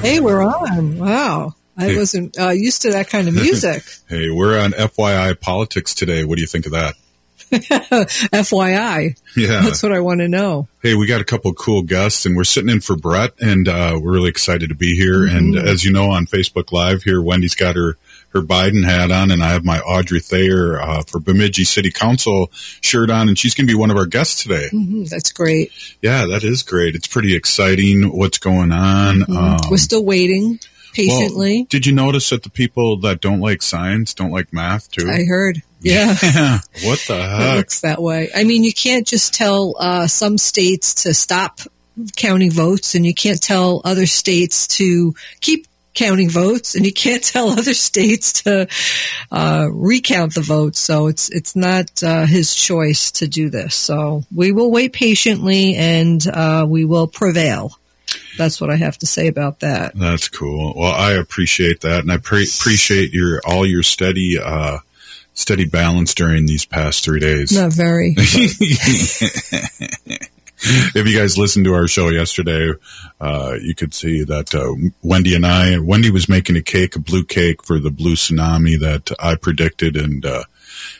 Hey, we're on. Wow. I Hey. wasn't uh, used to that kind of music. Hey, we're on FYI politics today. What do you think of that? FYI. Yeah. That's what I want to know. Hey, we got a couple of cool guests, and we're sitting in for Brett, and uh, we're really excited to be here. Mm-hmm. And as you know, on Facebook Live here, Wendy's got her her Biden hat on, and I have my Audrey Thayer uh, for Bemidji City Council shirt on, and she's going to be one of our guests today. hmm That's great. Yeah, that is great. It's pretty exciting. What's going on? Um, Mm-hmm. We're still waiting patiently. well, did you notice that the people that don't like science don't like math too? I heard. Yeah. Yeah. What the It heck? looks that way. I mean, you can't just tell uh, some states to stop counting votes, and you can't tell other states to keep counting votes, and you can't tell other states to uh, recount the votes. So it's it's not uh, his choice to do this. So we will wait patiently, and uh, we will prevail. That's what I have to say about that. That's cool. Well, I appreciate that, and I pre- appreciate your all your steady, uh, steady balance during these past three days. Not very. if you guys listened to our show yesterday, uh, you could see that uh, Wendy and I, Wendy was making a cake, a blue cake for the blue tsunami that I predicted, and uh,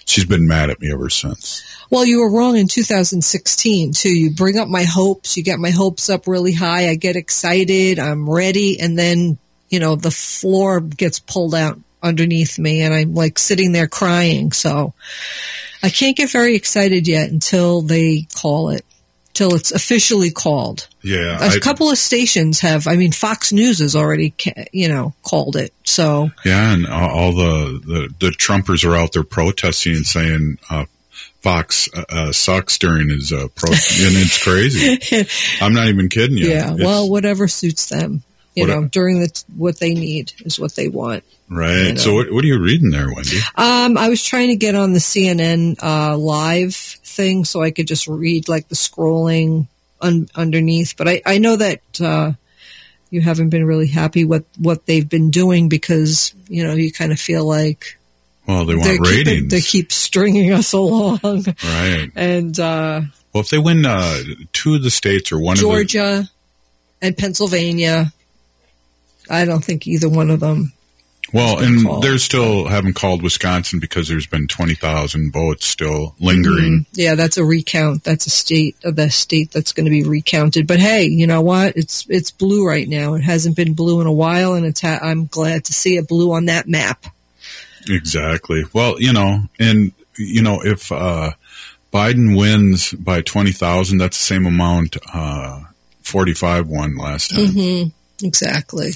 she's been mad at me ever since. Well, you were wrong in 2016 too. You bring up my hopes, you get my hopes up really high. I get excited, I'm ready, and then you know the floor gets pulled out underneath me, and I'm like sitting there crying. So I can't get very excited yet until they call it, till it's officially called. Yeah, A I- couple of stations have. I mean, Fox News has already, ca- you know, called it. So Yeah, and all all the, the, the Trumpers are out there protesting and saying uh, Fox uh, uh, sucks during his uh, pro, and it's crazy. I'm not even kidding you. yeah, It's- well, whatever suits them. You What- know, during the what they need is what they want. right. you know. So what, what are you reading there, Wendy? Um, I was trying to get on the CNN uh, live thing so I could just read like the scrolling un- underneath. But I, I know that uh, you haven't been really happy with what they've been doing because you know you kind of feel like Well, they want keeping, ratings, they keep stringing us along, right? and uh, Well, if they win uh, two of the states or one of Georgia and Pennsylvania. I don't think either one of them. well, and called. they're still haven't called Wisconsin because there's been twenty thousand votes still lingering. Mhm. Yeah, that's a recount. That's a state of the state that's going to be recounted. But hey, you know what? It's it's blue right now. It hasn't been blue in a while, and it's ha- I'm glad to see it blue on that map. Exactly. Well, you know, and you know, if uh, Biden wins by twenty thousand, that's the same amount uh, forty-five won last time. hmm Exactly.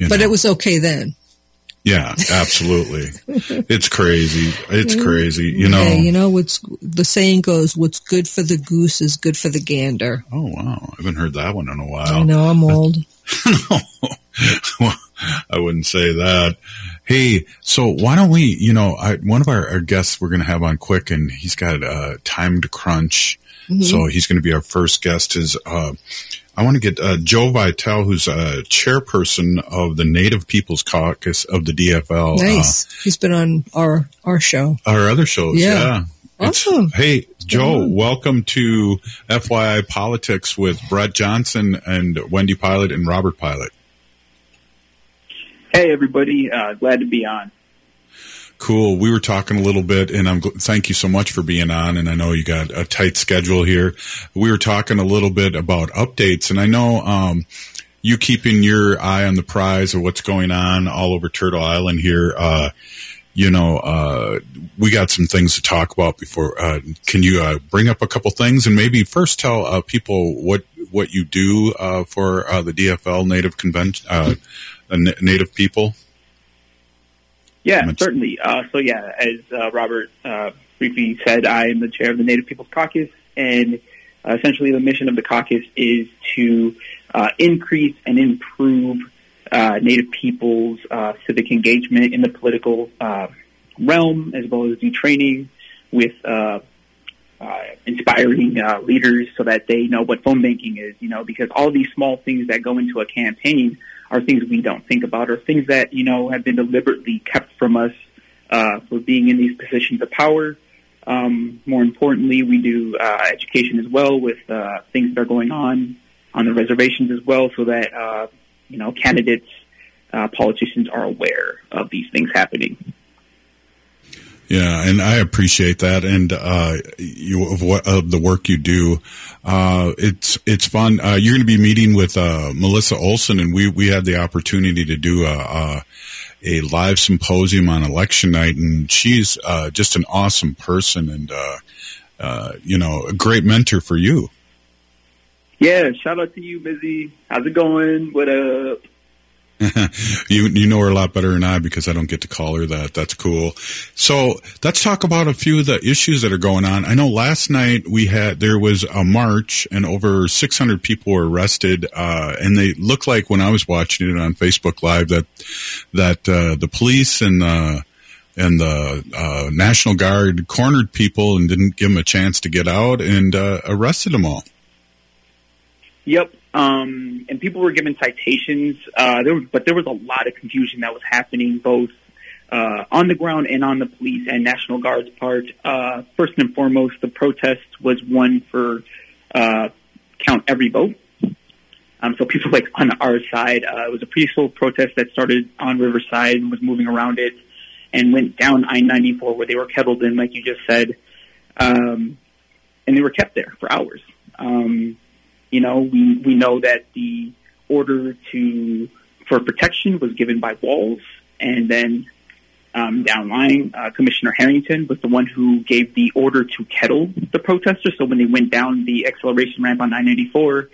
You But know. it was okay then. yeah, absolutely. it's crazy. It's crazy. You know. You know what's the saying goes? What's good for the goose is good for the gander. oh wow, I haven't heard that one in a while. I know I'm old. well, I wouldn't say that. Hey, so why don't we? You know, I, one of our, our guests we're going to have on quick, and he's got uh, time to crunch, so he's going to be our first guest. Is uh, I want to get uh, Joe Vitale, who's a chairperson of the Native Peoples Caucus of the DFL. Nice. He's been on our our show. Uh, our other shows, Yeah. yeah. It's- Awesome. Hey, Joe, welcome to FYI Politics with Brett Johnson and Wendy Pilot and Robert Pilot. Hey, everybody. Uh, glad to be on. Cool. We were talking a little bit, and I'm thank you so much for being on. And I know you got a tight schedule here. We were talking a little bit about updates, and I know um, you keeping your eye on the prize of what's going on all over Turtle Island here. Uh, you know, uh, we got some things to talk about before. Uh, can you uh, bring up a couple things, and maybe first tell uh, people what what you do uh, for the DFL Native Convention, Native people? Yeah, Much- certainly. Uh, so, yeah, as uh, Robert uh, briefly said, I am the chair of the Native Peoples Caucus, and uh, essentially the mission of the caucus is to uh, increase and improve uh, Native peoples' uh, civic engagement in the political uh, realm, as well as do training with uh, uh, inspiring uh, leaders so that they know what phone banking is. You know, because all these small things that go into a campaign are things we don't think about, or things that you know have been deliberately kept from us uh, for being in these positions of power. Um, more importantly, we do uh, education as well with uh, things that are going on on the reservations as well, so that uh, you know candidates, uh, politicians are aware of these things happening. Yeah, and I appreciate that, and uh, you of what of the work you do. Uh, it's it's fun. Uh, you're going to be meeting with uh, Melissa Olson, and we we had the opportunity to do a, a, a live symposium on election night, and she's uh, just an awesome person, and uh, you know, a great mentor for you. Yeah, shout out to you, Busy. How's it going? What up? you you know her a lot better than I because I don't get to call her that. That's cool. So let's talk about a few of the issues that are going on. I know last night we had there was a march and over 600 people were arrested, uh, and they looked like when I was watching it on Facebook Live that that uh, the police and the and the uh, National Guard cornered people and didn't give them a chance to get out and uh, arrested them all. Yep, um, and people were given citations. Uh, there was, but there was a lot of confusion that was happening both uh, on the ground and on the police and National Guard's part. Uh, first and foremost, the protest was one for uh, count every vote. Um, so people like on our side, uh, it was a peaceful protest that started on Riverside and was moving around it and went down I-94 where they were kettled in, like you just said. Um, and they were kept there for hours. Um, you know, we, we know that the order to for protection was given by Walz, and then um, downline, uh, Commissioner Harrington was the one who gave the order to kettle the protesters. So when they went down the acceleration ramp on 994,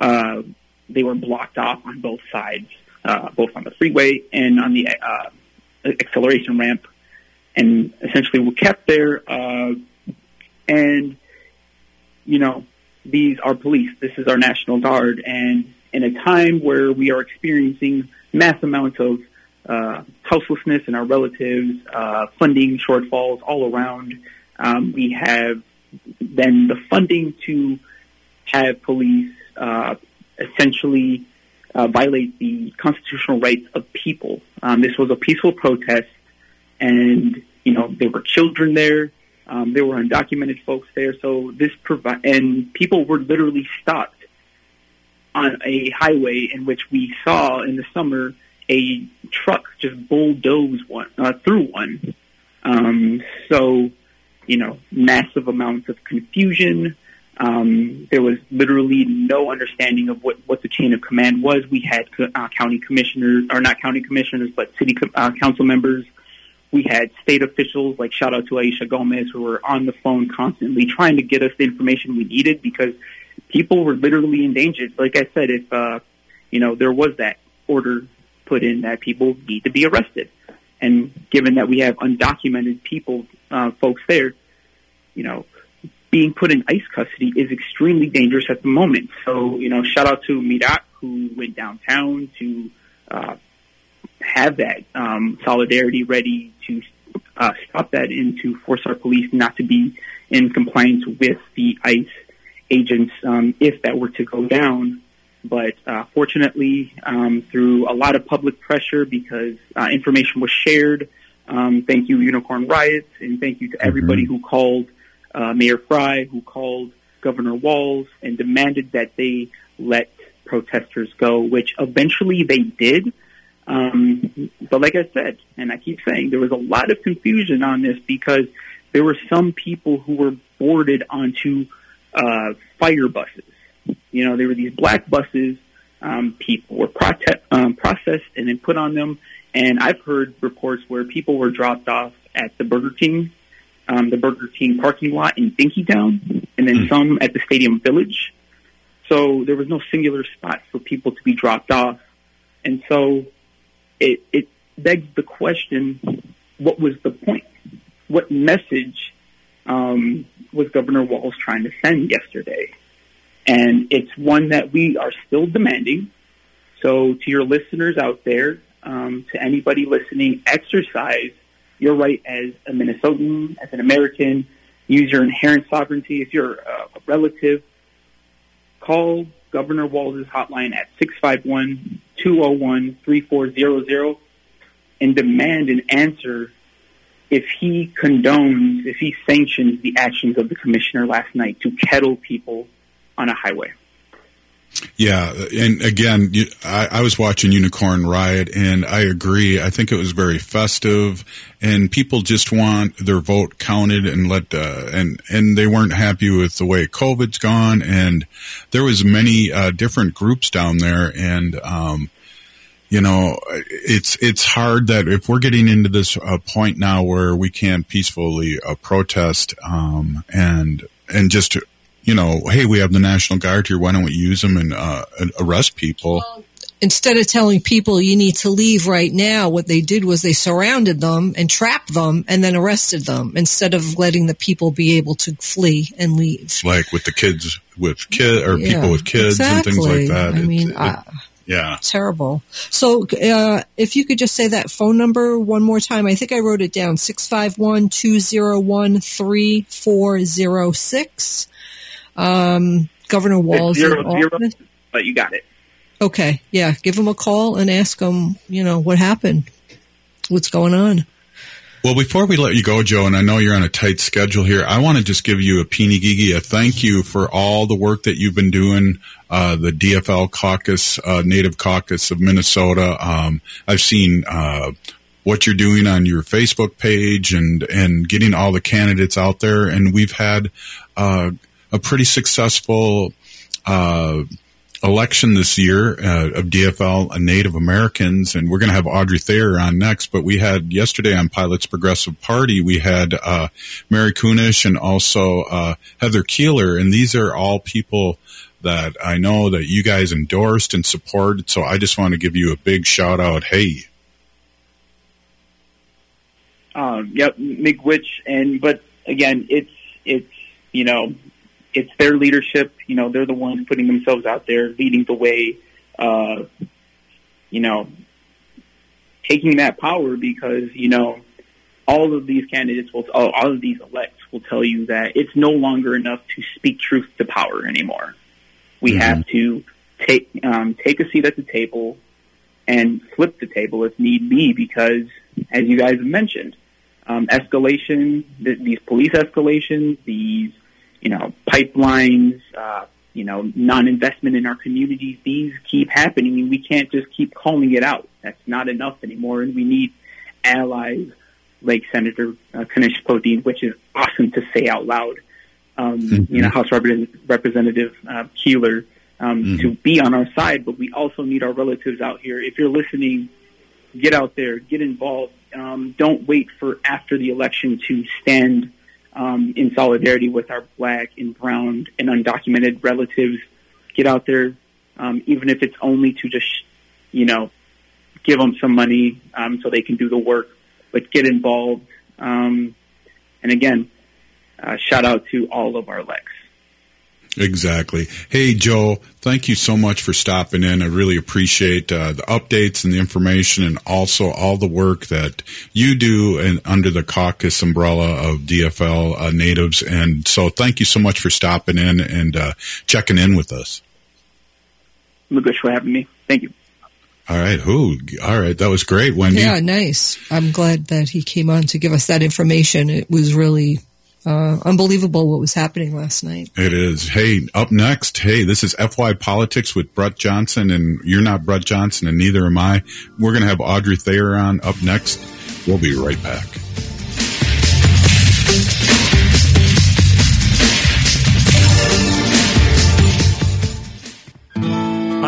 uh, they were blocked off on both sides, uh, both on the freeway and on the uh, acceleration ramp, and essentially were kept there. Uh, and you know, these are police. This is our National Guard. And in a time where we are experiencing mass amounts of uh, houselessness in our relatives, uh, funding shortfalls all around, um, we have then the funding to have police uh, essentially uh, violate the constitutional rights of people. Um, this was a peaceful protest, and you know there were children there. Um, there were undocumented folks there, so this provide and people were literally stopped on a highway in which we saw in the summer a truck just bulldoze one uh, through one. Um, so, you know, massive amounts of confusion. Um, there was literally no understanding of what, what the chain of command was. We had uh, county commissioners, or not county commissioners, but city uh, council members we had state officials, like shout out to Aisha Gomez, who were on the phone constantly trying to get us the information we needed because people were literally endangered. Like I said, if, uh, you know, there was that order put in that people need to be arrested. And given that we have undocumented people, uh, folks there, you know, being put in ICE custody is extremely dangerous at the moment. So, you know, shout out to Mirat, who went downtown to, uh, have that um, solidarity ready to uh, stop that and to force our police not to be in compliance with the ICE agents um, if that were to go down. But uh, fortunately, um, through a lot of public pressure, because uh, information was shared, um, thank you, Unicorn Riots, and thank you to everybody mm-hmm. who called uh, Mayor Fry, who called Governor Walz, and demanded that they let protesters go, which eventually they did. Um, but like I said, and I keep saying, there was a lot of confusion on this because there were some people who were boarded onto uh, fire buses. You know, there were these black buses. Um, people were prote- um, processed and then put on them. And I've heard reports where people were dropped off at the Burger King, um, the Burger King parking lot in Dinkytown, and then mm. some at the Stadium Village. So there was no singular spot for people to be dropped off. And so it, it begs the question, what was the point? What message um, was Governor Walz trying to send yesterday? And it's one that we are still demanding. So to your listeners out there, um, to anybody listening, exercise your right as a Minnesotan, as an American, use your inherent sovereignty. If you're a relative, call Governor Walz's hotline at 651 201-3400 and demand an answer if he condones, if he sanctions the actions of the commissioner last night to kettle people on a highway. Yeah, and again, I, I, was watching Unicorn Riot, and I agree. I think it was very festive, and people just want their vote counted and let uh, and and they weren't happy with the way COVID's gone, and there was many uh, different groups down there, and um, you know, it's it's hard that if we're getting into this uh, point now where we can't peacefully uh, protest um, and and just you know, hey, we have the National Guard here. Why don't we use them and, uh, arrest people? Well, instead of telling people you need to leave right now, what they did was they surrounded them and trapped them and then arrested them instead of letting the people be able to flee and leave. Like with the kids with kid or yeah, people with kids exactly. and things like that. I mean, it, uh, yeah, terrible. So, uh, if you could just say that phone number one more time, I think I wrote it down: six five one two zero one three four zero six. Um, Governor Walz. Zero, zero, but you got it. Okay, yeah, give him a call and ask him, you know, what happened, what's going on. Well, before we let you go, Joe, and I know you're on a tight schedule here, I want to just give you a peeny gigi, a thank you for all the work that you've been doing. Uh, the DFL caucus, uh, Native Caucus of Minnesota. Um, I've seen uh, what you're doing on your Facebook page and and getting all the candidates out there, and we've had uh, a pretty successful uh, election this year uh, of DFL and Native Americans, and we're going to have Audrey Thayer on next. But we had yesterday on Pilots Progressive Party, we had uh, Mary Kunesh and also uh, Heather Keeler, and these are all people that I know that you guys endorsed and supported. So I just want to give you a big shout out. Hey. Um, yep, Miigwech, and but again, it's it's you know it's their leadership. You know, they're the ones putting themselves out there, leading the way. Uh, you know, taking that power because you know all of these candidates will, all, all of these elects will tell you that it's no longer enough to speak truth to power anymore. We mm-hmm. have to take um, take a seat at the table and flip the table if need be, because as you guys have mentioned, um, escalation, th- these police escalations, these you know, pipelines, uh, you know, non-investment in our communities. These keep happening, and we can't just keep calling it out. That's not enough anymore, and we need allies like Senator uh, Kunesh-Podein, which is awesome to say out loud. Um, mm-hmm. You know, House Representative uh, Keeler um, mm-hmm. to be on our side, but we also need our relatives out here. If you're listening, get out there, get involved. Um, don't wait for after the election to stand um, in solidarity with our black and brown and undocumented relatives. Get out there, um, even if it's only to just, you know, give them some money um, so they can do the work, but get involved. Um, and again, uh, shout out to all of our Lex. Exactly. Hey, Joe, thank you so much for stopping in. I really appreciate uh, the updates and the information and also all the work that you do and under the caucus umbrella of DFL uh, natives. And so thank you so much for stopping in and uh, checking in with us. Lucas for having me. Thank you. All right. Who? All right. That was great, Wendy. Yeah, nice. I'm glad that he came on to give us that information. It was really uh, unbelievable what was happening last night. It is. Hey, up next, hey, this is FY Politics with Brett Johnson, and you're not Brett Johnson, and neither am I. We're going to have Audrey Thayer on up next. We'll be right back.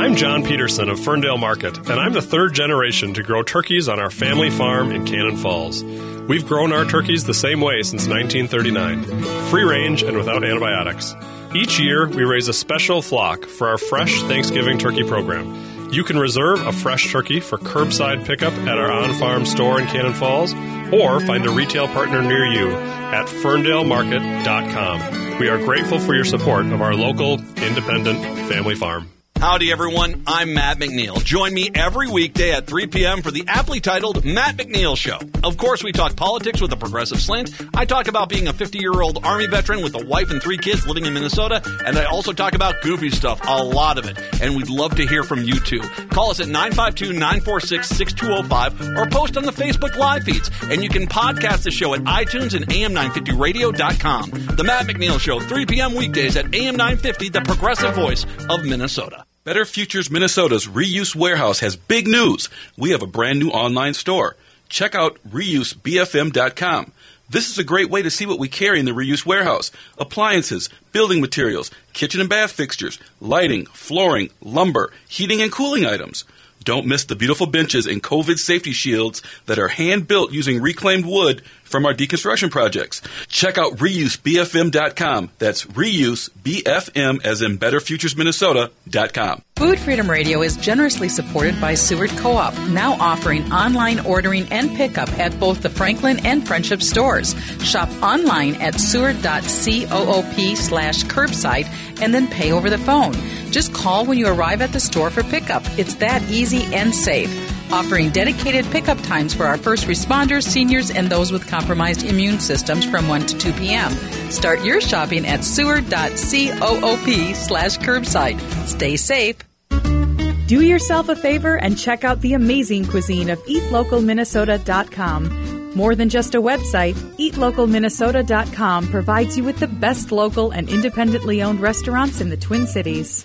I'm John Peterson of Ferndale Market, and I'm the third generation to grow turkeys on our family farm in Cannon Falls. We've grown our turkeys the same way since 1939 free range and without antibiotics. Each year, we raise a special flock for our Fresh Thanksgiving Turkey program. You can reserve a fresh turkey for curbside pickup at our on farm store in Cannon Falls or find a retail partner near you at ferndalemarket.com. We are grateful for your support of our local, independent family farm. Howdy, everyone. I'm Matt McNeil. Join me every weekday at 3 p.m. for the aptly titled Matt McNeil Show. Of course, we talk politics with a progressive slant. I talk about being a 50 year old Army veteran with a wife and three kids living in Minnesota. And I also talk about goofy stuff, a lot of it. And we'd love to hear from you too. Call us at 952 946 6205 or post on the Facebook Live feeds. And you can podcast the show at iTunes and AM950radio.com. The Matt McNeil Show, 3 p.m. weekdays at AM950, the progressive voice of Minnesota. Better Futures Minnesota's Reuse Warehouse has big news. We have a brand new online store. Check out reusebfm.com. This is a great way to see what we carry in the reuse warehouse appliances, building materials, kitchen and bath fixtures, lighting, flooring, lumber, heating and cooling items. Don't miss the beautiful benches and COVID safety shields that are hand built using reclaimed wood from our deconstruction projects. Check out reusebfm.com. That's reusebfm as in betterfuturesminnesota.com. Food Freedom Radio is generously supported by Seward Co-op, now offering online ordering and pickup at both the Franklin and Friendship stores. Shop online at seward.coop slash curbside and then pay over the phone. Just call when you arrive at the store for pickup. It's that easy and safe offering dedicated pickup times for our first responders, seniors, and those with compromised immune systems from 1 to 2 p.m. Start your shopping at seward.coop slash curbside. Stay safe. Do yourself a favor and check out the amazing cuisine of eatlocalminnesota.com. More than just a website, eatlocalminnesota.com provides you with the best local and independently owned restaurants in the Twin Cities.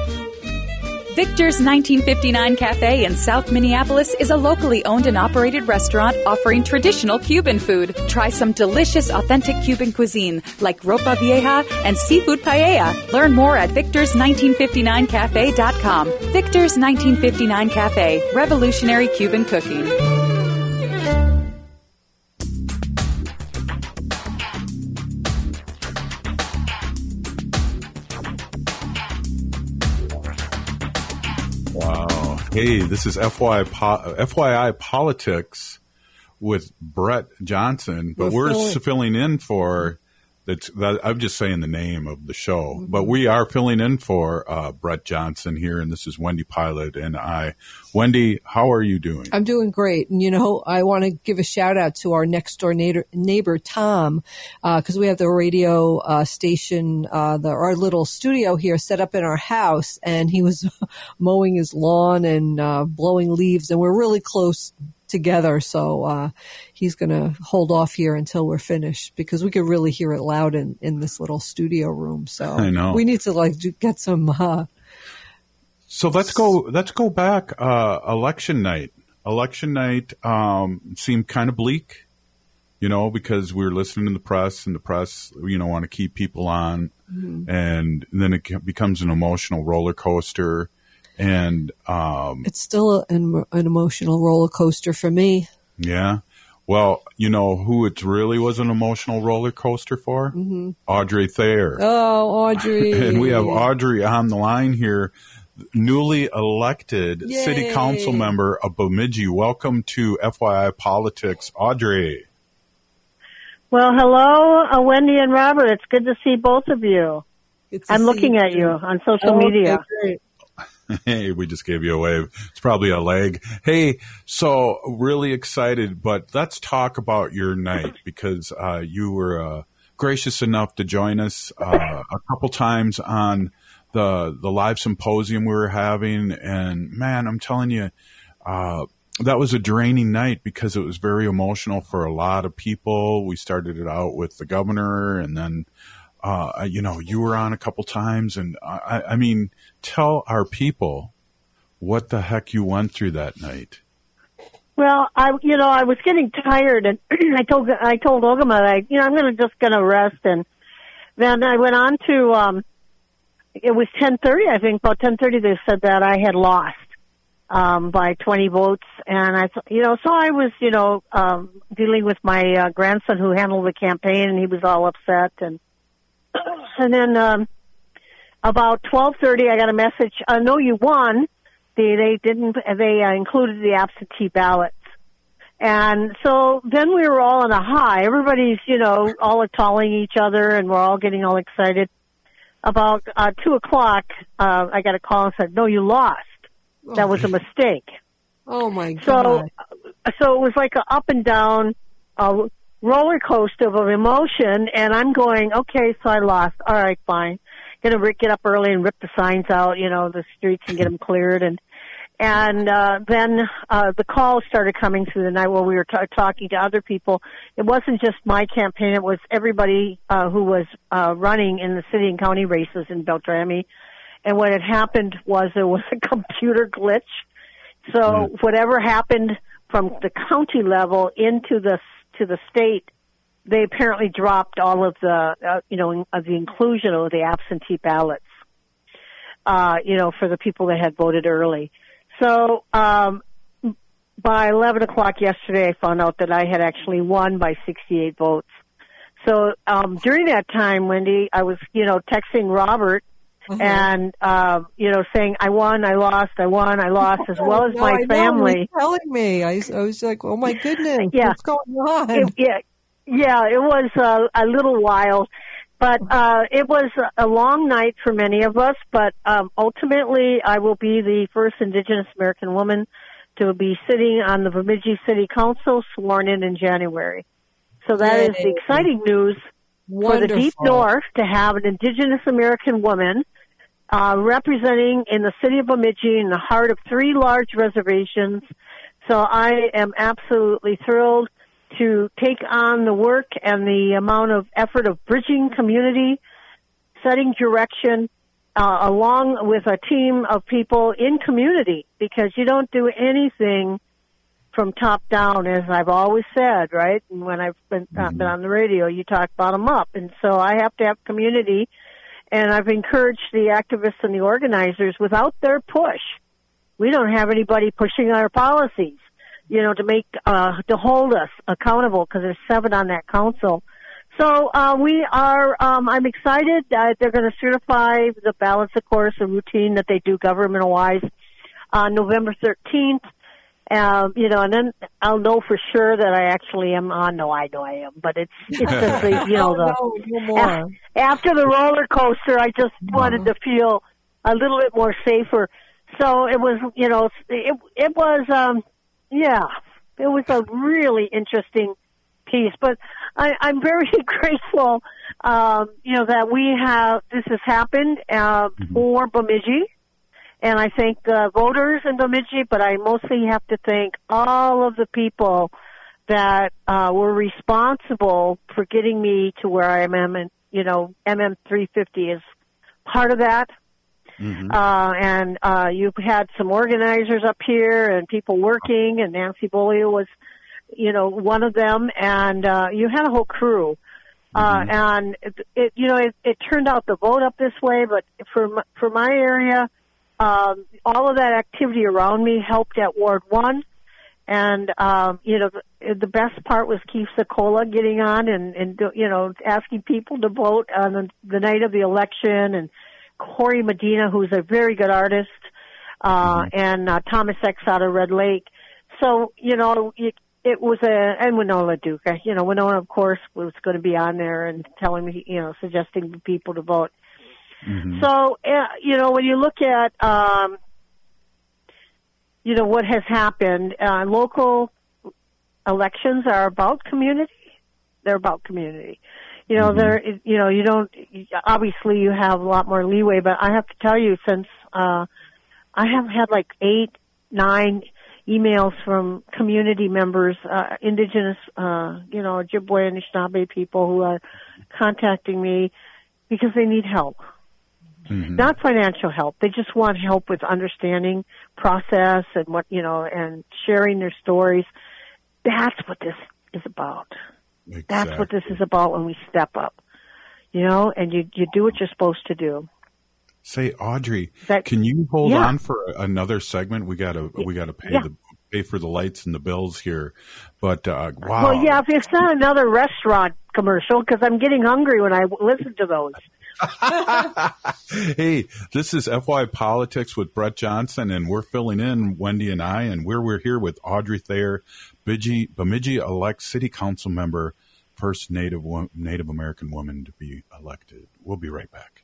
Victor's 1959 Cafe in South Minneapolis is a locally owned and operated restaurant offering traditional Cuban food. Try some delicious, authentic Cuban cuisine like ropa vieja and seafood paella. Learn more at victors1959cafe.com. Victor's 1959 Cafe, revolutionary Cuban cooking. Hey, this is FYI, po- FYI Politics with Brett Johnson, but We're we're, filling- filling in for. That's, that, I'm just saying the name of the show, but we are filling in for uh, Brett Johnson here, and this is Wendy Pilot and I. Wendy, how are you doing? I'm doing great. And, you know, I want to give a shout out to our next door neighbor, neighbor Tom, because we have the radio uh, station, uh, the, our little studio here set up in our house. And he was mowing his lawn and uh, blowing leaves. And we're really close together. So uh, he's going to hold off here until we're finished because we could really hear it loud in, in this little studio room. So I know. we need to like do, get some. Uh, So let's go. Let's go back. Uh, election night. Election night um, seemed kind of bleak, you know, because we were listening to the press, and the press, you know, want to keep people on, and then it becomes an emotional roller coaster. And um, it's still an, an emotional roller coaster for me. yeah, well, you know who it really was an emotional roller coaster for? Mm-hmm. Audrey Thayer. Oh, Audrey. and we have Audrey on the line here, newly elected Yay. city council member of Bemidji. Welcome to FYI Politics, Audrey. Well, hello, uh, Wendy and Robert. It's good to see both of you. Good I'm see looking at you on social Oh, media. okay, great. Hey, we just gave you a wave. It's probably a leg. Hey, so really excited, but let's talk about your night because uh, you were uh, gracious enough to join us uh, a couple times on the the live symposium we were having, and man, I'm telling you, uh, that was a draining night because it was very emotional for a lot of people. We started it out with the governor, and then uh, you know you were on a couple times, and I, I mean, tell our people what the heck you went through that night. Well, I, you know, I was getting tired, and I told I told Ogama, I, you know, I'm gonna just gonna rest, and then I went on to, um, it was 10:30, I think, about 10:30. They said that I had lost. um, by 20 votes. And I, you know, so I was, you know, um, dealing with my uh, grandson who handled the campaign, and he was all upset. And and then um, about 12:30, I got a message. I know you won. They they didn't. They uh, included the absentee ballots. And so then we were all on a high. Everybody's, you know, all calling each other and we're all getting all excited. About uh, two o'clock, uh, I got a call and said, no, you lost. That was a mistake. Oh my god. So, so it was like a up and down, uh, roller coaster of emotion. And I'm going, okay, so I lost. All right, fine. Gonna get up early and rip the signs out, you know, the streets and get them cleared. And, and, uh, then, uh, the calls started coming through the night where we were t- talking to other people. It wasn't just my campaign. It was everybody, uh, who was, uh, running in the city and county races in Beltrami. And what had happened was there was a computer glitch. So whatever happened from the county level into the to the state, they apparently dropped all of the uh, you know of the inclusion of the absentee ballots. Uh, you know, for the people that had voted early. So um, by 11 o'clock yesterday, I found out that I had actually won by 68 votes. So um, during that time, Wendy, I was you know texting Robert and um, you know saying I won, I lost, I won, I lost, as well as No, my I family. was telling me. I, I was like, oh my goodness, Yeah. what's going on? It, yeah, yeah, it was uh, a little wild, but uh, it was a long night for many of us. But um, ultimately, I will be the first Indigenous American woman to be sitting on the Bemidji City Council, sworn in in January. So that is the exciting news for the Deep North to have an Indigenous American woman uh, representing in the city of Bemidji in the heart of three large reservations. So I am absolutely thrilled to take on the work and the amount of effort of bridging community, setting direction, uh, along with a team of people in community because you don't do anything from top down, as I've always said, right? And when I've been, uh, been on the radio, you talk bottom up. And so I have to have community. And I've encouraged the activists and the organizers without their push. We don't have anybody pushing our policies, you know, to make, uh, to hold us accountable because there's seven on that council. So, uh, we are, um, I'm excited that they're going to certify the ballots, of course, a routine that they do government wise on November 13th. Um, you know, and then I'll know for sure that I actually am on. No, I know I am, but it's it's just the, you know the Oh, no, no after the roller coaster, I just wanted to feel a little bit more safer. So it was, you know, it it was, um, yeah, it was a really interesting piece. But I, I'm very grateful, um, you know, that we have this has happened uh, for Bemidji. And I thank the voters in Bemidji, but I mostly have to thank all of the people that uh, were responsible for getting me to where I am. And you know, MM 350 is part of that. Uh, and uh, you've had some organizers up here and people working, and Nancy Bolio was, you know, one of them. And uh, you had a whole crew. Uh, and it, it, you know, it, it turned out the vote up this way, but for m- for my area, um, all of that activity around me helped at Ward One, and um, you know the, the best part was Keith Secola getting on and and you know asking people to vote on the, the night of the election, and Corey Medina, who's a very good artist, uh, and uh, Thomas X out of Red Lake. So you know it, it was a and Winona LaDuke. You know Winona, of course, was going to be on there and telling me, you know, suggesting people to vote. So, uh, you know, when you look at, um, you know, what has happened, uh, local elections are about community. They're about community. You know, they're, you know, you don't, obviously you have a lot more leeway, but I have to tell you since, uh, I have had like eight, nine emails from community members, uh, indigenous, uh, you know, Ojibwe and Anishinaabe people who are contacting me because they need help not financial help. They just want help with understanding process and what, you know, and sharing their stories. That's what this is about. That's what this is about when we step up, you know, and you, you do what you're supposed to do. Say, Audrey, That- can you hold Yeah. on for another segment? We gotta we gotta pay Yeah. the pay for the lights and the bills here. But uh, wow, Well, yeah, if it's not another restaurant commercial, because I'm getting hungry when I listen to those. hey, this is FY Politics with Brett Johnson, and we're filling in Wendy and I, and we're we're here with Audrey Thayer, Bemidji, Bemidji elect City Council member, first Native Native American woman to be elected. We'll be right back.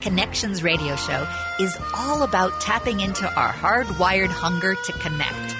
Connections Radio Show is all about tapping into our hardwired hunger to connect.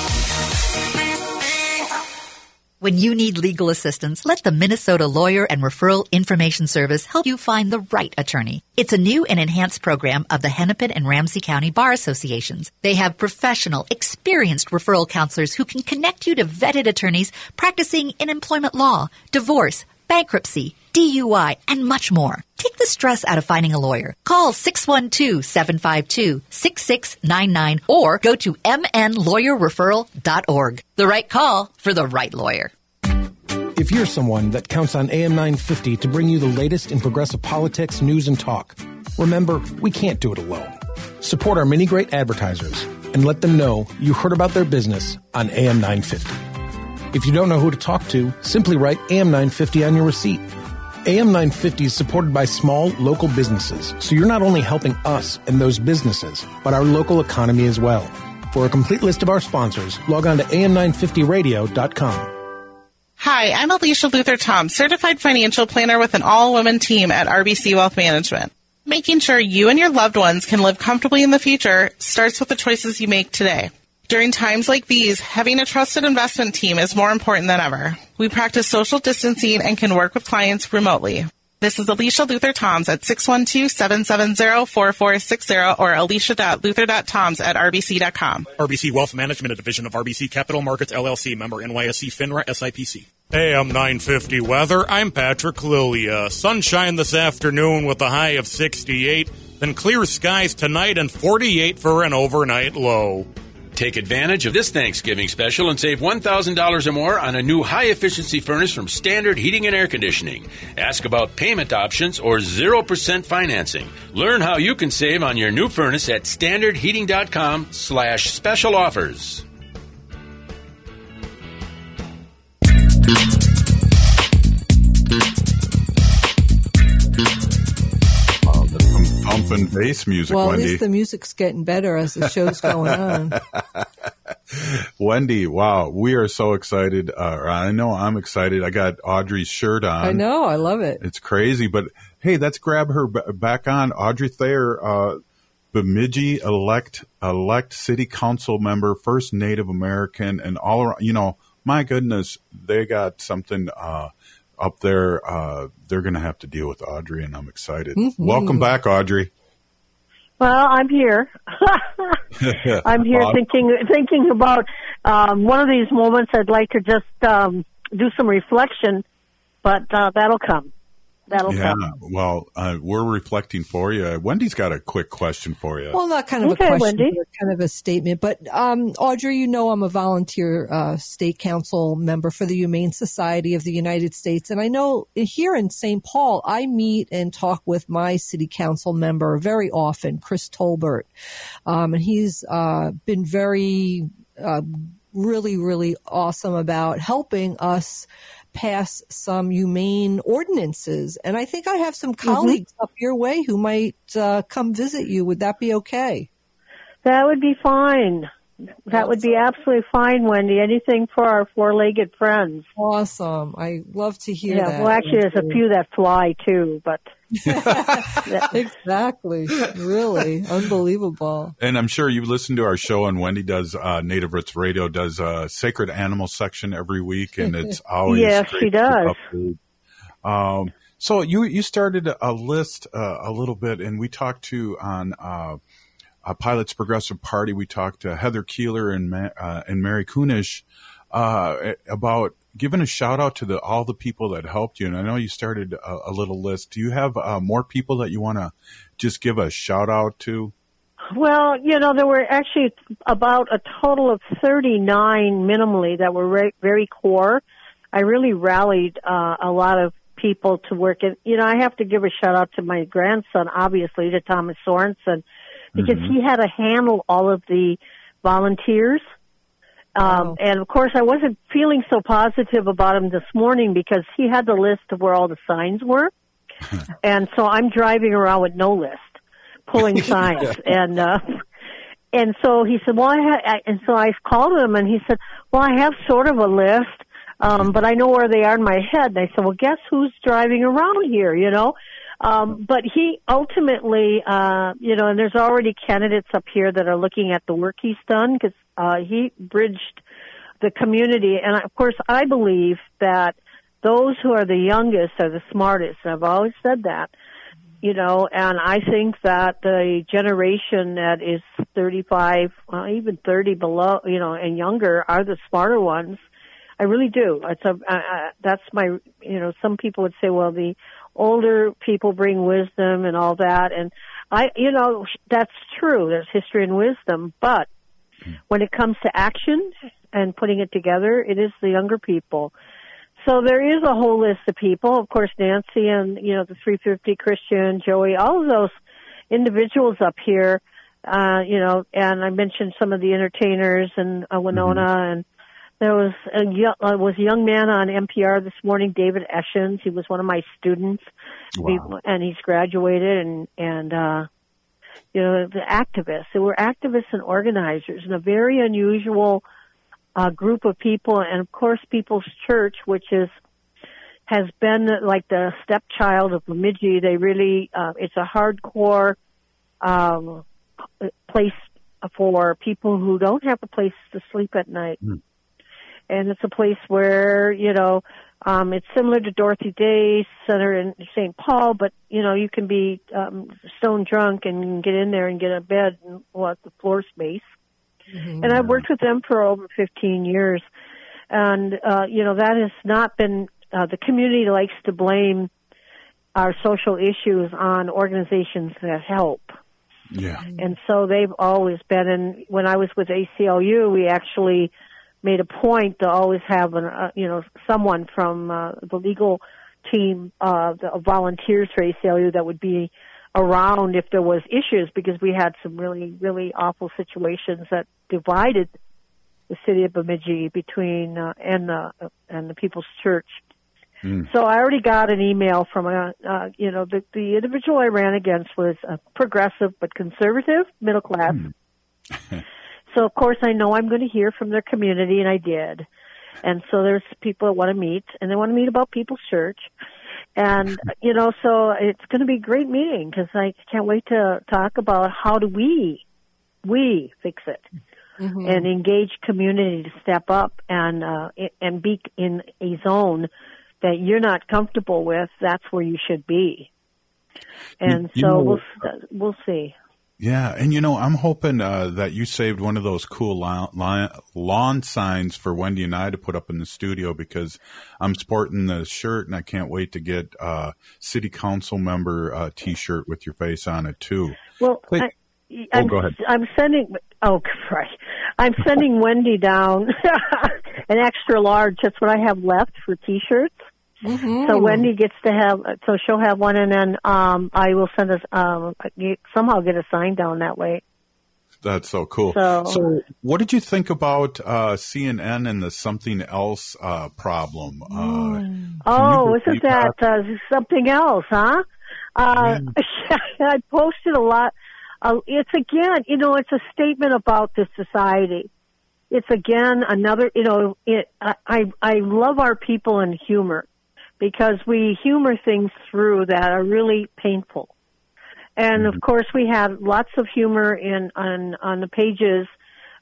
When you need legal assistance, let the Minnesota Lawyer and Referral Information Service help you find the right attorney. It's a new and enhanced program of the Hennepin and Ramsey County Bar Associations. They have professional, experienced referral counselors who can connect you to vetted attorneys practicing in employment law, divorce, bankruptcy, DUI, and much more. Take the stress out of finding a lawyer. Call 612-752-6699 or go to mnlawyerreferral.org. The right call for the right lawyer. If you're someone that counts on AM 950 to bring you the latest in progressive politics, news, and talk, remember, we can't do it alone. Support our many great advertisers and let them know you heard about their business on AM 950. If you don't know who to talk to, simply write AM 950 on your receipt. AM 950 is supported by small local businesses, so you're not only helping us and those businesses, but our local economy as well. For a complete list of our sponsors, log on to am950radio.com. Hi, I'm Alicia Luther Tom, certified financial planner with an all women team at RBC Wealth Management. Making sure you and your loved ones can live comfortably in the future starts with the choices you make today. During times like these, having a trusted investment team is more important than ever. We practice social distancing and can work with clients remotely. This is Alicia Luther Toms at 612-770-4460 or alicia.luther.toms at rbc.com. RBC Wealth Management, a division of RBC Capital Markets LLC, member NYSE FINRA SIPC. AM 950 weather. I'm Patrick Lilia. Sunshine this afternoon with a high of 68, then clear skies tonight and 48 for an overnight low. Take advantage of this Thanksgiving special and save $1,000 or more on a new high efficiency furnace from Standard Heating and Air Conditioning. Ask about payment options or 0% financing. Learn how you can save on your new furnace at standardheating.com slash special offers. Pumping bass music, well, at Wendy. least the music's getting better as the show's going on. Wendy, wow, we are so excited. Uh, I know I'm excited. I got Audrey's shirt on. I know, I love it. It's crazy, but hey, let's grab her b- back on. Audrey Thayer, uh, Bemidji elect elect city council member, first Native American, and all around. You know, my goodness, they got something uh, up there. Uh, they're going to have to deal with Audrey, and I'm excited. Mhm. Welcome back, Audrey. Well, I'm here. I'm here Aud- thinking thinking about um, one of these moments. I'd like to just um, do some reflection, but uh, that'll come. That'll yeah. come. Well, uh, we're reflecting for you. Wendy's got a quick question for you. Well, not kind of Okay, a question, Wendy. but kind of a statement. But um, Audrey, you know, I'm a volunteer uh, state council member for the Humane Society of the United States, and I know here in St. Paul, I meet and talk with my city council member very often, Chris Tolbert, um, and he's uh, been very. Uh, really, really awesome about helping us pass some humane ordinances. And I think I have some colleagues up your way who might uh, come visit you. Would that be okay? That would be fine. That would be absolutely fine, Wendy. Anything for our four-legged friends. Awesome. I love to hear yeah, that. well, actually, there's a few that fly too, but exactly. Really unbelievable. And I'm sure you listen to our show, and Wendy does uh, Native Roots Radio does a sacred animal section every week, and it's always Yes, great she does. Um, so you you started a list uh, a little bit, and we talked to on uh, uh, Pilots Progressive Party. We talked to Heather Keeler and Ma- uh, and Mary Kunesh uh, about giving a shout out to the all the people that helped you. And I know you started a, a little list. Do you have uh, more people that you want to just give a shout out to? Well, you know, there were actually about a total of 39 minimally that were re- very core. I really rallied uh, a lot of people to work. And, you know, I have to give a shout out to my grandson, obviously, to Thomas Sorensen, because Mhm. he had to handle all of the volunteers. Um, and of course, I wasn't feeling so positive about him this morning because he had the list of where all the signs were. and so I'm driving around with no list, pulling signs. and, uh, and so he said, well, I ha-, I, and so I called him and he said, well, I have sort of a list, um, but I know where they are in my head. And I said, well, guess who's driving around here, you know? Um, but he ultimately, uh, you know, and there's already candidates up here that are looking at the work he's done because, uh, he bridged the community. And of course, I believe that those who are the youngest are the smartest. I've always said that, you know, and I think that the generation that is 35, well, even 30 below, you know, and younger are the smarter ones. I really do. It's a, uh, uh, that's my, you know, some people would say, well, the older people bring wisdom and all that. And I, you know, that's true. There's history and wisdom, but when it comes to action and putting it together, it is the younger people. So there is a whole list of people. Of course, Nancy and, you know, the 350 Christian, Joey, all of those individuals up here, uh, you know, and I mentioned some of the entertainers and uh, Winona and there was a young, uh, was a young man on NPR this morning, David Eschens. He was one of my students, He- and he's graduated. And and uh, you know the activists. There were activists and organizers, and a very unusual uh, group of people. And of course, People's Church, which is has been like the stepchild of Bemidji. They really uh, it's a hardcore um, place for people who don't have a place to sleep at night and it's a place where you know um it's similar to Dorothy Day Center in St. Paul, but you know you can be um stone drunk and get in there and get a bed and what the floor space. And I've worked with them for over 15 years, and uh, you know that has not been. Uh, the community likes to blame our social issues on organizations that help. Yeah. And so they've always been. And when I was with ACLU, we actually made a point to always have an, uh, you know, someone from uh, the legal team, uh, the volunteers for ACLU that would be around if there was issues because we had some really, really awful situations that divided the city of Bemidji between uh, and the and the People's Church. So I already got an email from a, uh, you know, the, the individual I ran against was a progressive but conservative, middle class. so of course I know I'm going to hear from their community, and I did. And so there's people that want to meet, and they want to meet about People's Church. And, you know, so it's going to be a great meeting because I can't wait to talk about how do we, we fix it and engage community to step up and, uh, and be in a zone that you're not comfortable with. That's where you should be. And you so know- we'll, we'll see. Yeah, and you know, I'm hoping uh, that you saved one of those cool lawn, lawn signs for Wendy and I to put up in the studio because I'm sporting the shirt and I can't wait to get a uh, city council member uh, T-shirt with your face on it too. Well, Wait. I, Oh, I'm, go ahead. I'm sending. Oh, right. I'm sending Wendy down an extra large. That's what I have left for T-shirts. So Wendy gets to have. So she'll have one, and then um, I will send us um, somehow get a sign down that way. That's so cool. So- what did you think about uh, CNN and the something else uh, problem? Uh, Oh, believe isn't that uh, something else, huh? Uh, I posted a lot. Uh, it's again, you know, it's a statement about the society. It's again another, you know, it, I, I I love our people and humor because we humor things through that are really painful. And of course, we have lots of humor in on on the pages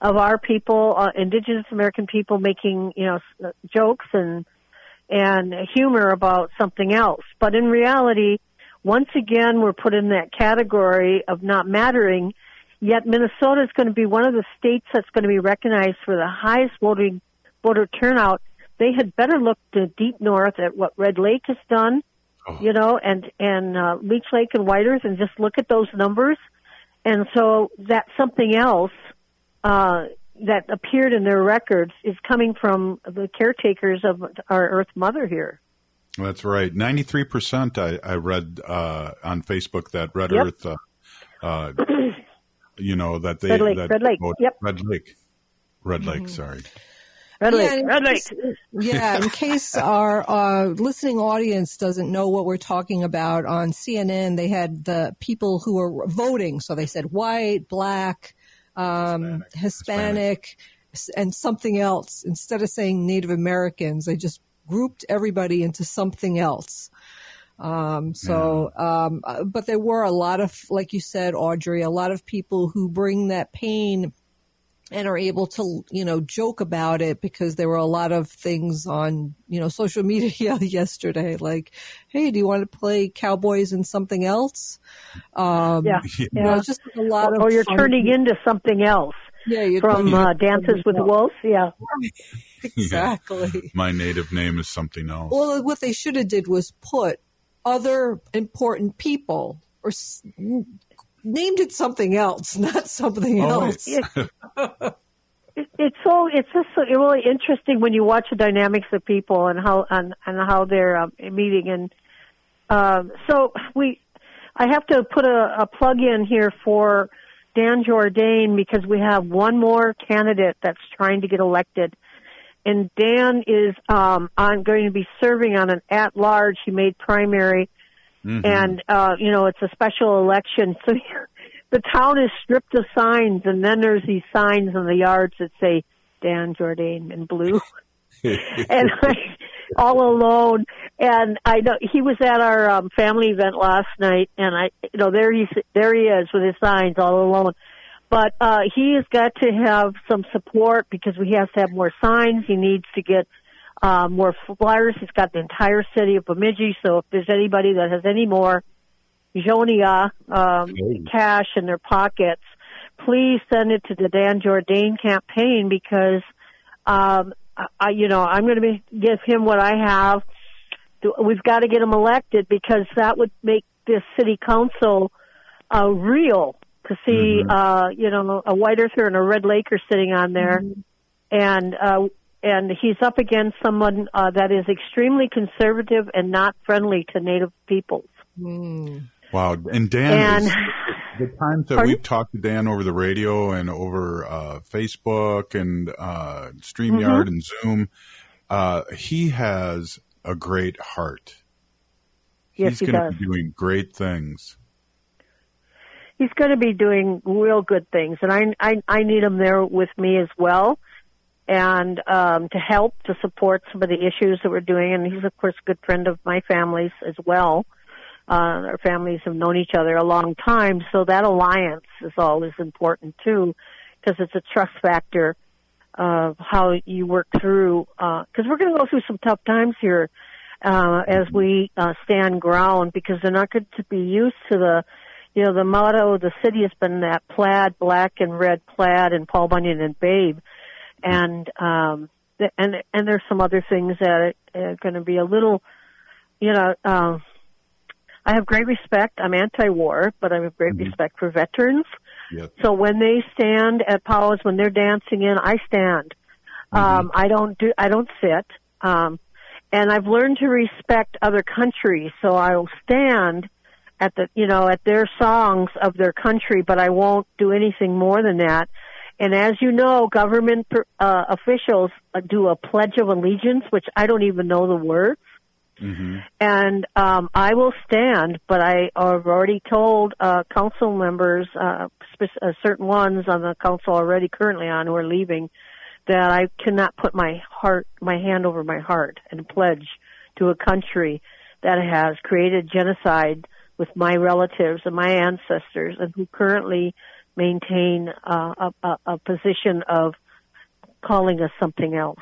of our people, uh, Indigenous American people, making you know jokes and and humor about something else. But in reality, once again, we're put in that category of not mattering. Yet Minnesota is going to be one of the states that's going to be recognized for the highest voting voter turnout. They had better look to deep north at what Red Lake has done, you know, and and uh, Leech Lake and White Earth, and just look at those numbers. And so that something else uh, that appeared in their records is coming from the caretakers of our Earth Mother here. That's right. Ninety-three percent. I, I read uh, on Facebook that Red Yep. Earth, uh, uh, you know that they Red Lake, that Red Lake, voted- yep. Red Lake, Red Lake. Sorry. Red Yeah, Lake, in Red Lake. case- yeah, in case our uh, listening audience doesn't know what we're talking about, on CNN they had the people who were voting. So they said white, black, um, Hispanic, s- and something else. Instead of saying Native Americans, they just grouped everybody into something else. Um, so, um, uh, but there were a lot of, like you said, Audrey, a lot of people who bring that pain and are able to, you know, joke about it because there were a lot of things on, you know, social media yesterday, like, "Hey, do you want to play cowboys and something else?" Um, Yeah, you know, just a lot of. or you're fun- turning into something else. Yeah, you're from turning uh, Dances with Wolves. Yeah, exactly. My native name is something else. Well, what they should have did was put other important people or s- named it something else, not something Oh, else. It, it's so it's just so really interesting when you watch the dynamics of people and how and, and how they're um, meeting and um, so we I have to put a, a plug in here for Dan Jordan because we have one more candidate that's trying to get elected. And Dan is um, on going to be serving on an at large. He made primary, and uh, you know it's a special election, so the town is stripped of signs, and then there's these signs in the yards that say Dan Jordan in blue, and I, all alone. And I know he was at our um, family event last night, and I, you know, there he's there he is with his signs all alone. But uh, he has got to have some support because he has to have more signs. He needs to get uh, more flyers. He's got the entire city of Bemidji. So if there's anybody that has any more Jonia um, cash in their pockets, please send it to the Dan Jordan campaign because, um, I, you know, I'm going to be, give him what I have. We've got to get him elected because that would make this city council uh, real to see, uh, you know, a White Earther and a Red Laker sitting on there, and uh, and he's up against someone uh, that is extremely conservative and not friendly to Native peoples. Wow. And Dan, And- is, the times that Pardon? we've talked to Dan over the radio and over uh, Facebook and uh, StreamYard Mhm. and Zoom, uh, he has a great heart. Yes, He's he going to be doing great things. he's going to be doing real good things, and I I, I need him there with me as well, and um, to help to support some of the issues that we're doing. And he's of course a good friend of my family's as well. Uh, our families have known each other a long time, so that alliance is always important too, because it's a trust factor of how you work through. Because we're going to go through some tough times here uh, as we uh, stand ground, because they're not going to be used to the you know, the motto the city has been that plaid, black and red plaid, and Paul Bunyan and Babe, and um, th- and and there's some other things that are going to be a little, you know. Um, I have great respect. I'm anti-war, but I have great respect for veterans. Yep. So when they stand at powwows, when they're dancing in, I stand. Um, I don't do, I don't sit. Um, and I've learned to respect other countries, so I'll stand at the, you know, at their songs of their country, but I won't do anything more than that. And as you know, government uh, officials uh, do a pledge of allegiance, which I don't even know the words. And um, I will stand, but I have already told uh, council members, uh, uh, certain ones on the council already currently on who are leaving, that I cannot put my heart, my hand over my heart, and pledge to a country that has created genocide with my relatives and my ancestors, and who currently maintain uh, a, a, a position of calling us something else.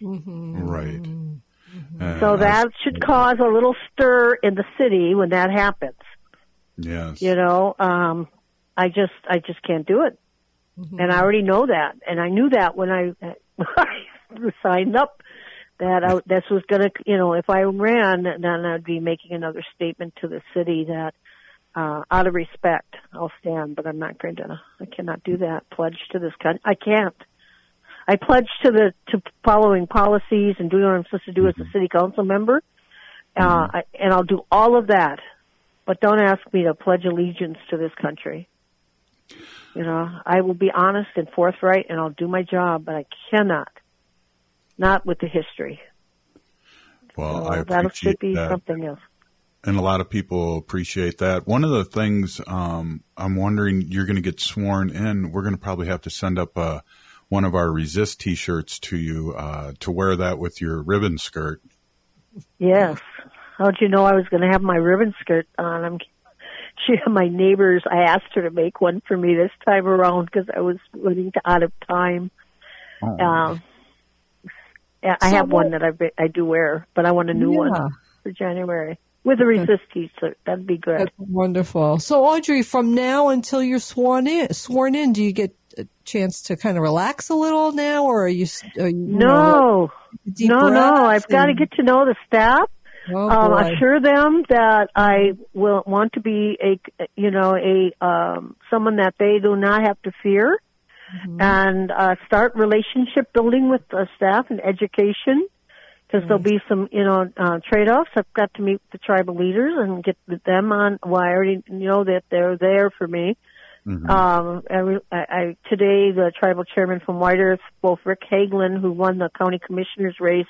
Right. So that should cause a little stir in the city when that happens. Yes. You know, um, I just I just can't do it, and I already know that, and I knew that when I, I signed up that I, this was going to, you know, if I ran, then I'd be making another statement to the city that, uh, out of respect, I'll stand, but I'm not going to. I cannot do that. Pledge to this country. I can't. I pledge to the to following policies and doing what I'm supposed to do as a city council member, uh, I, and I'll do all of that. But don't ask me to pledge allegiance to this country. You know, I will be honest and forthright, and I'll do my job. But I cannot, not with the history. Well, So I that appreciate should be that. something else. And a lot of people appreciate that. One of the things um, I'm wondering, you're going to get sworn in. We're going to probably have to send up uh, one of our resist T-shirts to you uh, to wear that with your ribbon skirt. Yes. How'd you know I was going to have my ribbon skirt on? I'm, she, my neighbors, I asked her to make one for me this time around because I was running out of time. Um, yeah, I So have one that I I do wear, but I want a new Yeah. one for January with a resist t-shirt. That'd be good. That's wonderful. So, Audrey, from now until you're sworn in, sworn in, do you get a chance to kind of relax a little now, or are you? s- Are you you know, No, no, no. I've got to get to know the staff. Oh, um, assure them that I will want to be a, you know, a um, someone that they do not have to fear, Mm-hmm. and uh, start relationship building with the staff and education. Because there'll be some, you know, uh, trade-offs. I've got to meet the tribal leaders and get them on. Well, I already know that they're there for me. Um, I, I, today, the tribal chairman from White Earth, both Rick Hagelin, who won the county commissioner's race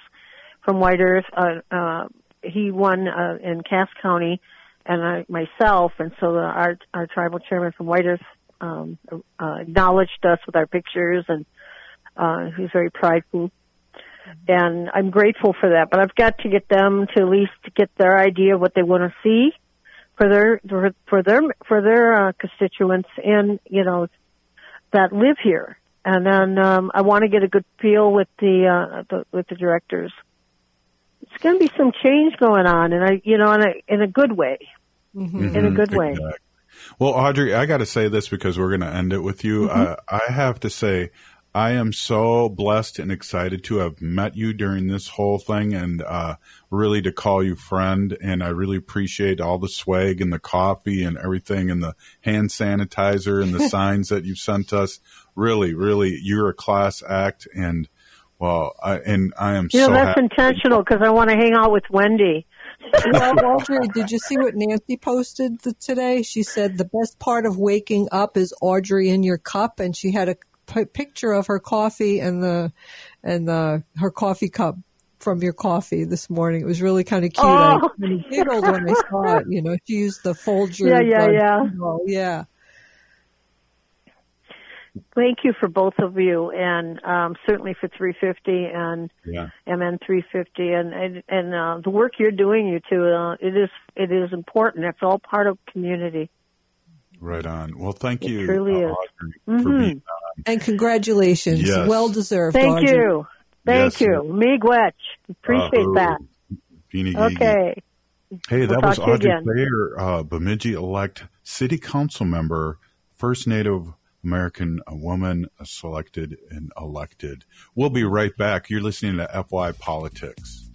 from White Earth, uh, uh, he won uh, in Cass County, and I myself, and so the, our our tribal chairman from White Earth um, uh, acknowledged us with our pictures, and uh, he was very prideful. And I'm grateful for that, but I've got to get them to at least get their idea of what they want to see for their for, for their for their uh, constituents and you know that live here. And then um, I want to get a good feel with the, uh, the with the directors. It's going to be some change going on, and I you know in a in a good way, in a Mhm, good way. exactly. Well, Audrey, I got to say this because we're going to end it with you. Mm-hmm. Uh, I have to say, I am so blessed and excited to have met you during this whole thing and uh, really to call you friend. And I really appreciate all the swag and the coffee and everything and the hand sanitizer and the signs that you've sent us. Really, really, you're a class act. And well, I, and I am You know so that's happy. intentional because I want to hang out with Wendy. well, Audrey, did you see what Nancy posted th- today? She said the best part of waking up is Audrey in your cup, and she had a p- picture of her coffee and the and the her coffee cup from your coffee this morning. It was really kind of cute. I Oh. kind of giggled when I saw it. You know, she used the Folger. Yeah, yeah, yeah. symbol. yeah. Thank you for both of you, and um, certainly for 350 and Yeah. MN 350, and and, and uh, the work you're doing, you two. Uh, it is it is important. It's all part of community. Right on. Well, thank It you, truly uh, is. Audrey, for being on. And congratulations, Yes. well deserved. Thank Audrey. you, thank Yes. you, Miigwech. Appreciate Uh-oh. that. Beanie Okay. Hey, We'll that was talk to Audrey again. Thayer, uh, Bemidji elect city council member, first Native American woman selected and elected. We'll be right back. You're listening to FY Politics.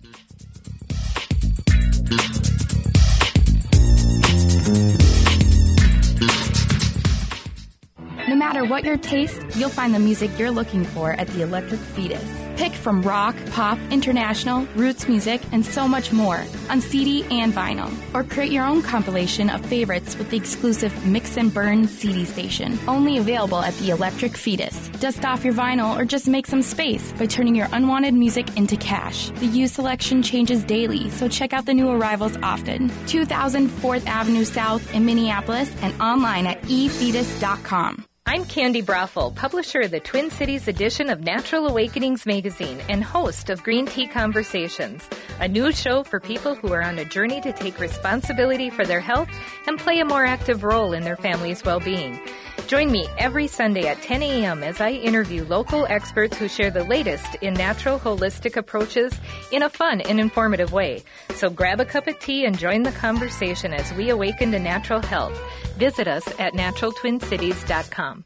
No matter what your taste, you'll find the music you're looking for at the Electric Fetus. Pick from rock, pop, international, roots music, and so much more on CD and vinyl. Or create your own compilation of favorites with the exclusive Mix and Burn CD station, only available at the Electric Fetus. Dust off your vinyl or just make some space by turning your unwanted music into cash. The used selection changes daily, so check out the new arrivals often. 2000 4th Avenue South in Minneapolis and online at efetus.com. I'm Candi Broeffle, publisher of the Twin Cities edition of Natural Awakenings magazine and host of Green Tea Conversations, a new show for people who are on a journey to take responsibility for their health and play a more active role in their family's well being. Join me every Sunday at 10 a.m. as I interview local experts who share the latest in natural holistic approaches in a fun and informative way. So grab a cup of tea and join the conversation as we awaken to natural health. Visit us at naturaltwincities.com.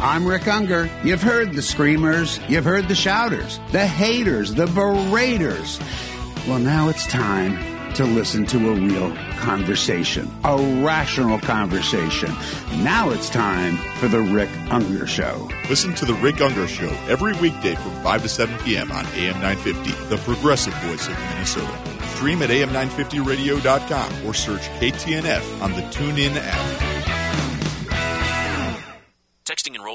I'm Rick Ungar. You've heard the screamers, you've heard the shouters, the haters, the beraters. Well, now it's time to listen to a real conversation, a rational conversation. Now it's time for the Rick Ungar Show. Listen to the Rick Ungar Show every weekday from 5 to 7 p.m. on AM 950, the progressive voice of Minnesota. Stream at am950radio.com or search KTNF on the TuneIn app.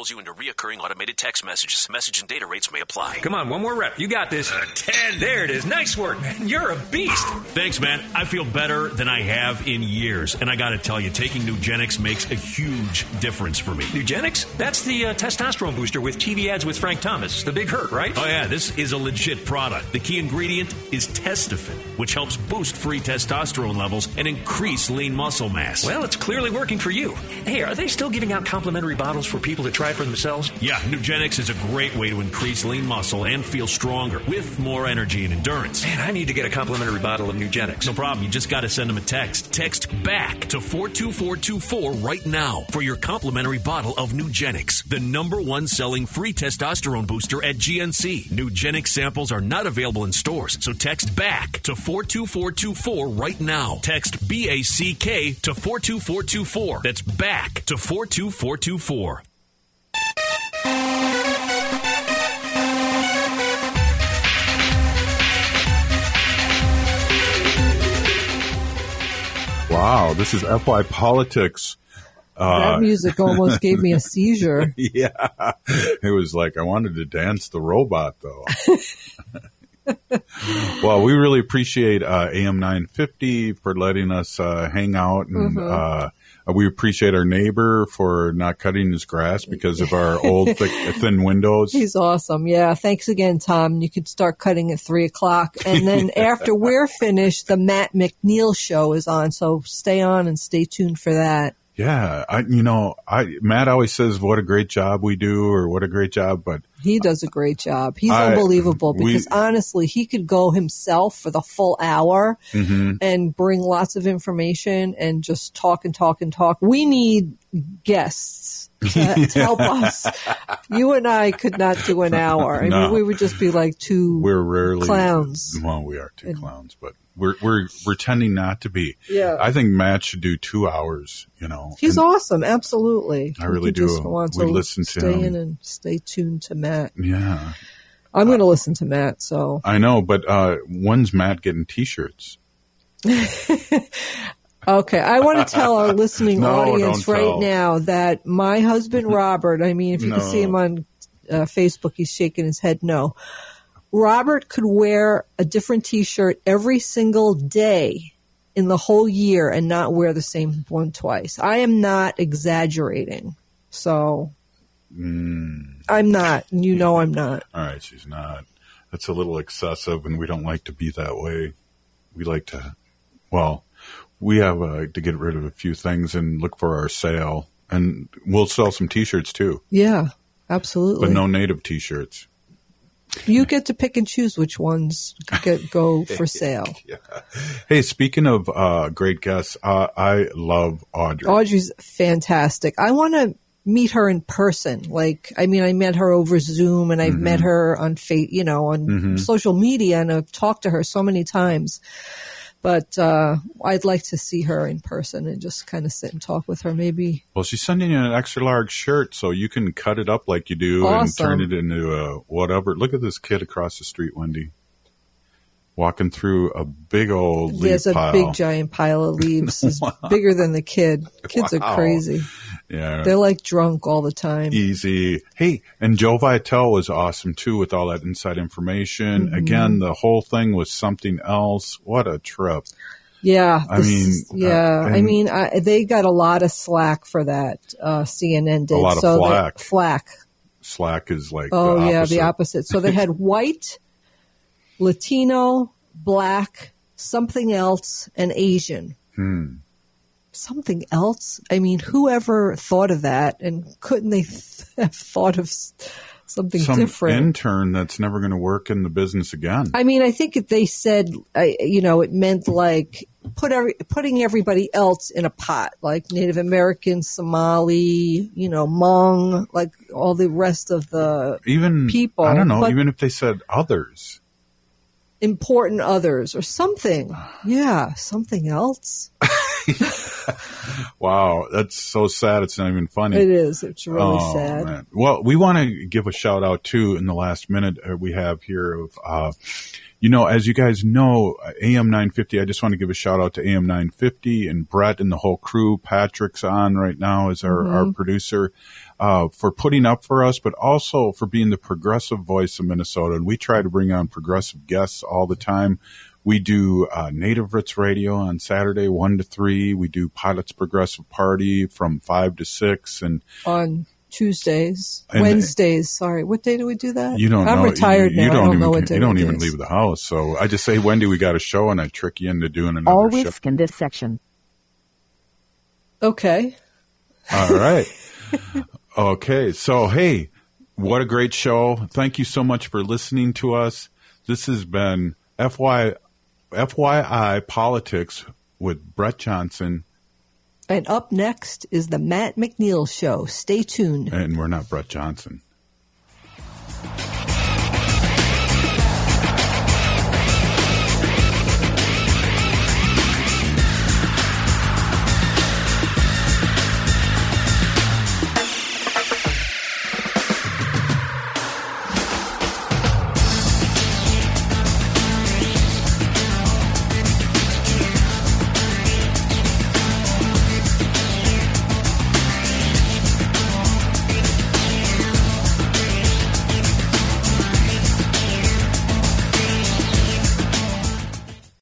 Texting enrolls you into reoccurring automated text messages. Message and data rates may apply. Come on, one more rep. You got this. Uh, 10. There it is. Nice work, man. You're a beast. Thanks, man. I feel better than I have in years. And I got to tell you, taking Nugenix makes a huge difference for me. Nugenix? That's the uh, testosterone booster with TV ads with Frank Thomas. The big hurt, right? Oh, yeah. This is a legit product. The key ingredient is Testofen, which helps boost free testosterone levels and increase lean muscle mass. Well, it's clearly working for you. Hey, are they still giving out complimentary bottles for people to try for themselves? Yeah, Nugenix is a great way to increase lean muscle and feel stronger with more energy and endurance. Man, I need to get a complimentary bottle of Nugenix. No problem. You just got to send them a text. Text BACK to 42424 right now for your complimentary bottle of Nugenix, the number one selling free testosterone booster at GNC. Nugenix samples are not available in stores, so text BACK to 42424 right now. Text BACK to 42424. That's BACK to 42424. Wow, this is FY Politics. that uh, music almost gave me a seizure. yeah, it was like I wanted to dance the robot though. well, we really appreciate uh, AM 950 for letting us uh, hang out, and Mhm. uh, we appreciate our neighbor for not cutting his grass because of our old thick, thin windows. He's awesome. Yeah. Thanks again, Tom. You could start cutting at three o'clock. And then after we're finished, the Matt McNeil show is on. So stay on and stay tuned for that. Yeah, I you know, I Matt always says what a great job we do or what a great job, but He does a great job. He's I- unbelievable we- because honestly, he could go himself for the full hour mhm. and bring lots of information and just talk and talk and talk. We need guests to, help us. You and I could not do an hour. I No. mean, we would just be like two we're rarely clowns. Well, we are two clowns, but we're we're we're tending not to be. Yeah. I think Matt should do two hours. You know, He's awesome. Absolutely. I really do. Want We to listen to stay him. in and stay tuned to Matt. yeah, I'm going to listen to Matt. So I know. But uh, when's Matt getting T-shirts? Okay, I want to tell our listening No, audience right tell. now that my husband Robert, I mean, if you can see him on uh, Facebook, he's shaking his head no. Robert could wear a different t shirt every single day in the whole year and not wear the same one twice. I am not exaggerating. So Mm. I'm not. You know I'm not. All right, she's not. That's a little excessive, and we don't like to be that way. We like to, well, we have uh, to get rid of a few things and look for our sale, and we'll sell some T-shirts too, Yeah, absolutely. but no native T-shirts. You get to pick and choose which ones get go for sale. Hey, speaking of uh, great guests, uh, I love Audrey. Audrey's fantastic. I want to meet her in person. Like, I mean, I met her over Zoom, and I've met her on fa- you know, on Mhm. social media, and I've talked to her so many times. But uh, I'd like to see her in person and just kind of sit and talk with her. Maybe Well, she's sending you an extra large shirt, so you can cut it up like you do and turn it into a whatever. Look at this kid across the street, Wendy, walking through a big old leaf there's a pile. big giant pile of leaves. It's bigger than the kid. Kids Wow. are crazy. Yeah, They're like drunk all the time. easy. Hey, and Joe Vitale was awesome too with all that inside information. Mhm. Again, the whole thing was something else. What a trip! Yeah, I this mean, yeah. uh, I mean, I, they got a lot of slack for that. Uh, CNN did A lot of so flack. flack. Slack is like Oh the yeah, the opposite. So they had white, Latino, black, something else, and Asian. Hmm. Something else. I mean, whoever thought of that, and couldn't they th- have thought of something Some different? intern that's never going to work in the business again. I mean, I think if they said, I, you know, it meant like put every, putting everybody else in a pot, like Native American, Somali, you know, Hmong, like all the rest of the even people. I don't know. but even if they said others, important others or something. Yeah, something else. wow, that's so sad. It's not even funny. It is. It's really Oh, sad. man. Well, we want to give a shout out too in the last minute uh, we have here of, uh, you know, as you guys know, uh, AM 950, I just want to give a shout out to AM 950 and Brett and the whole crew. Patrick's on right now as our, our Mhm. producer, uh, for putting up for us, but also for being the progressive voice of Minnesota. And we try to bring on progressive guests all the time. We do uh, Native Roots Radio on Saturday, 1 to 3. We do Pilots Progressive Party from 5 to 6. And On Tuesdays, And- Wednesdays. Sorry, what day do we do that? You don't I'm know. retired you, now. You I don't, don't even, know what day You don't even is. leave the house. So I just say, Wendy, we got a show, and I trick you into doing another All show. whisk in this section. Okay. All right. okay. So, hey, what a great show. Thank you so much for listening to us. This has been FY, FYI Politics with Brett Johnson. And up next is the Matt McNeil Show. Stay tuned. And we're not Brett Johnson.